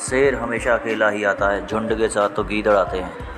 शेर हमेशा अकेला ही आता है झुंड के साथ तो गीदड़ आते हैं।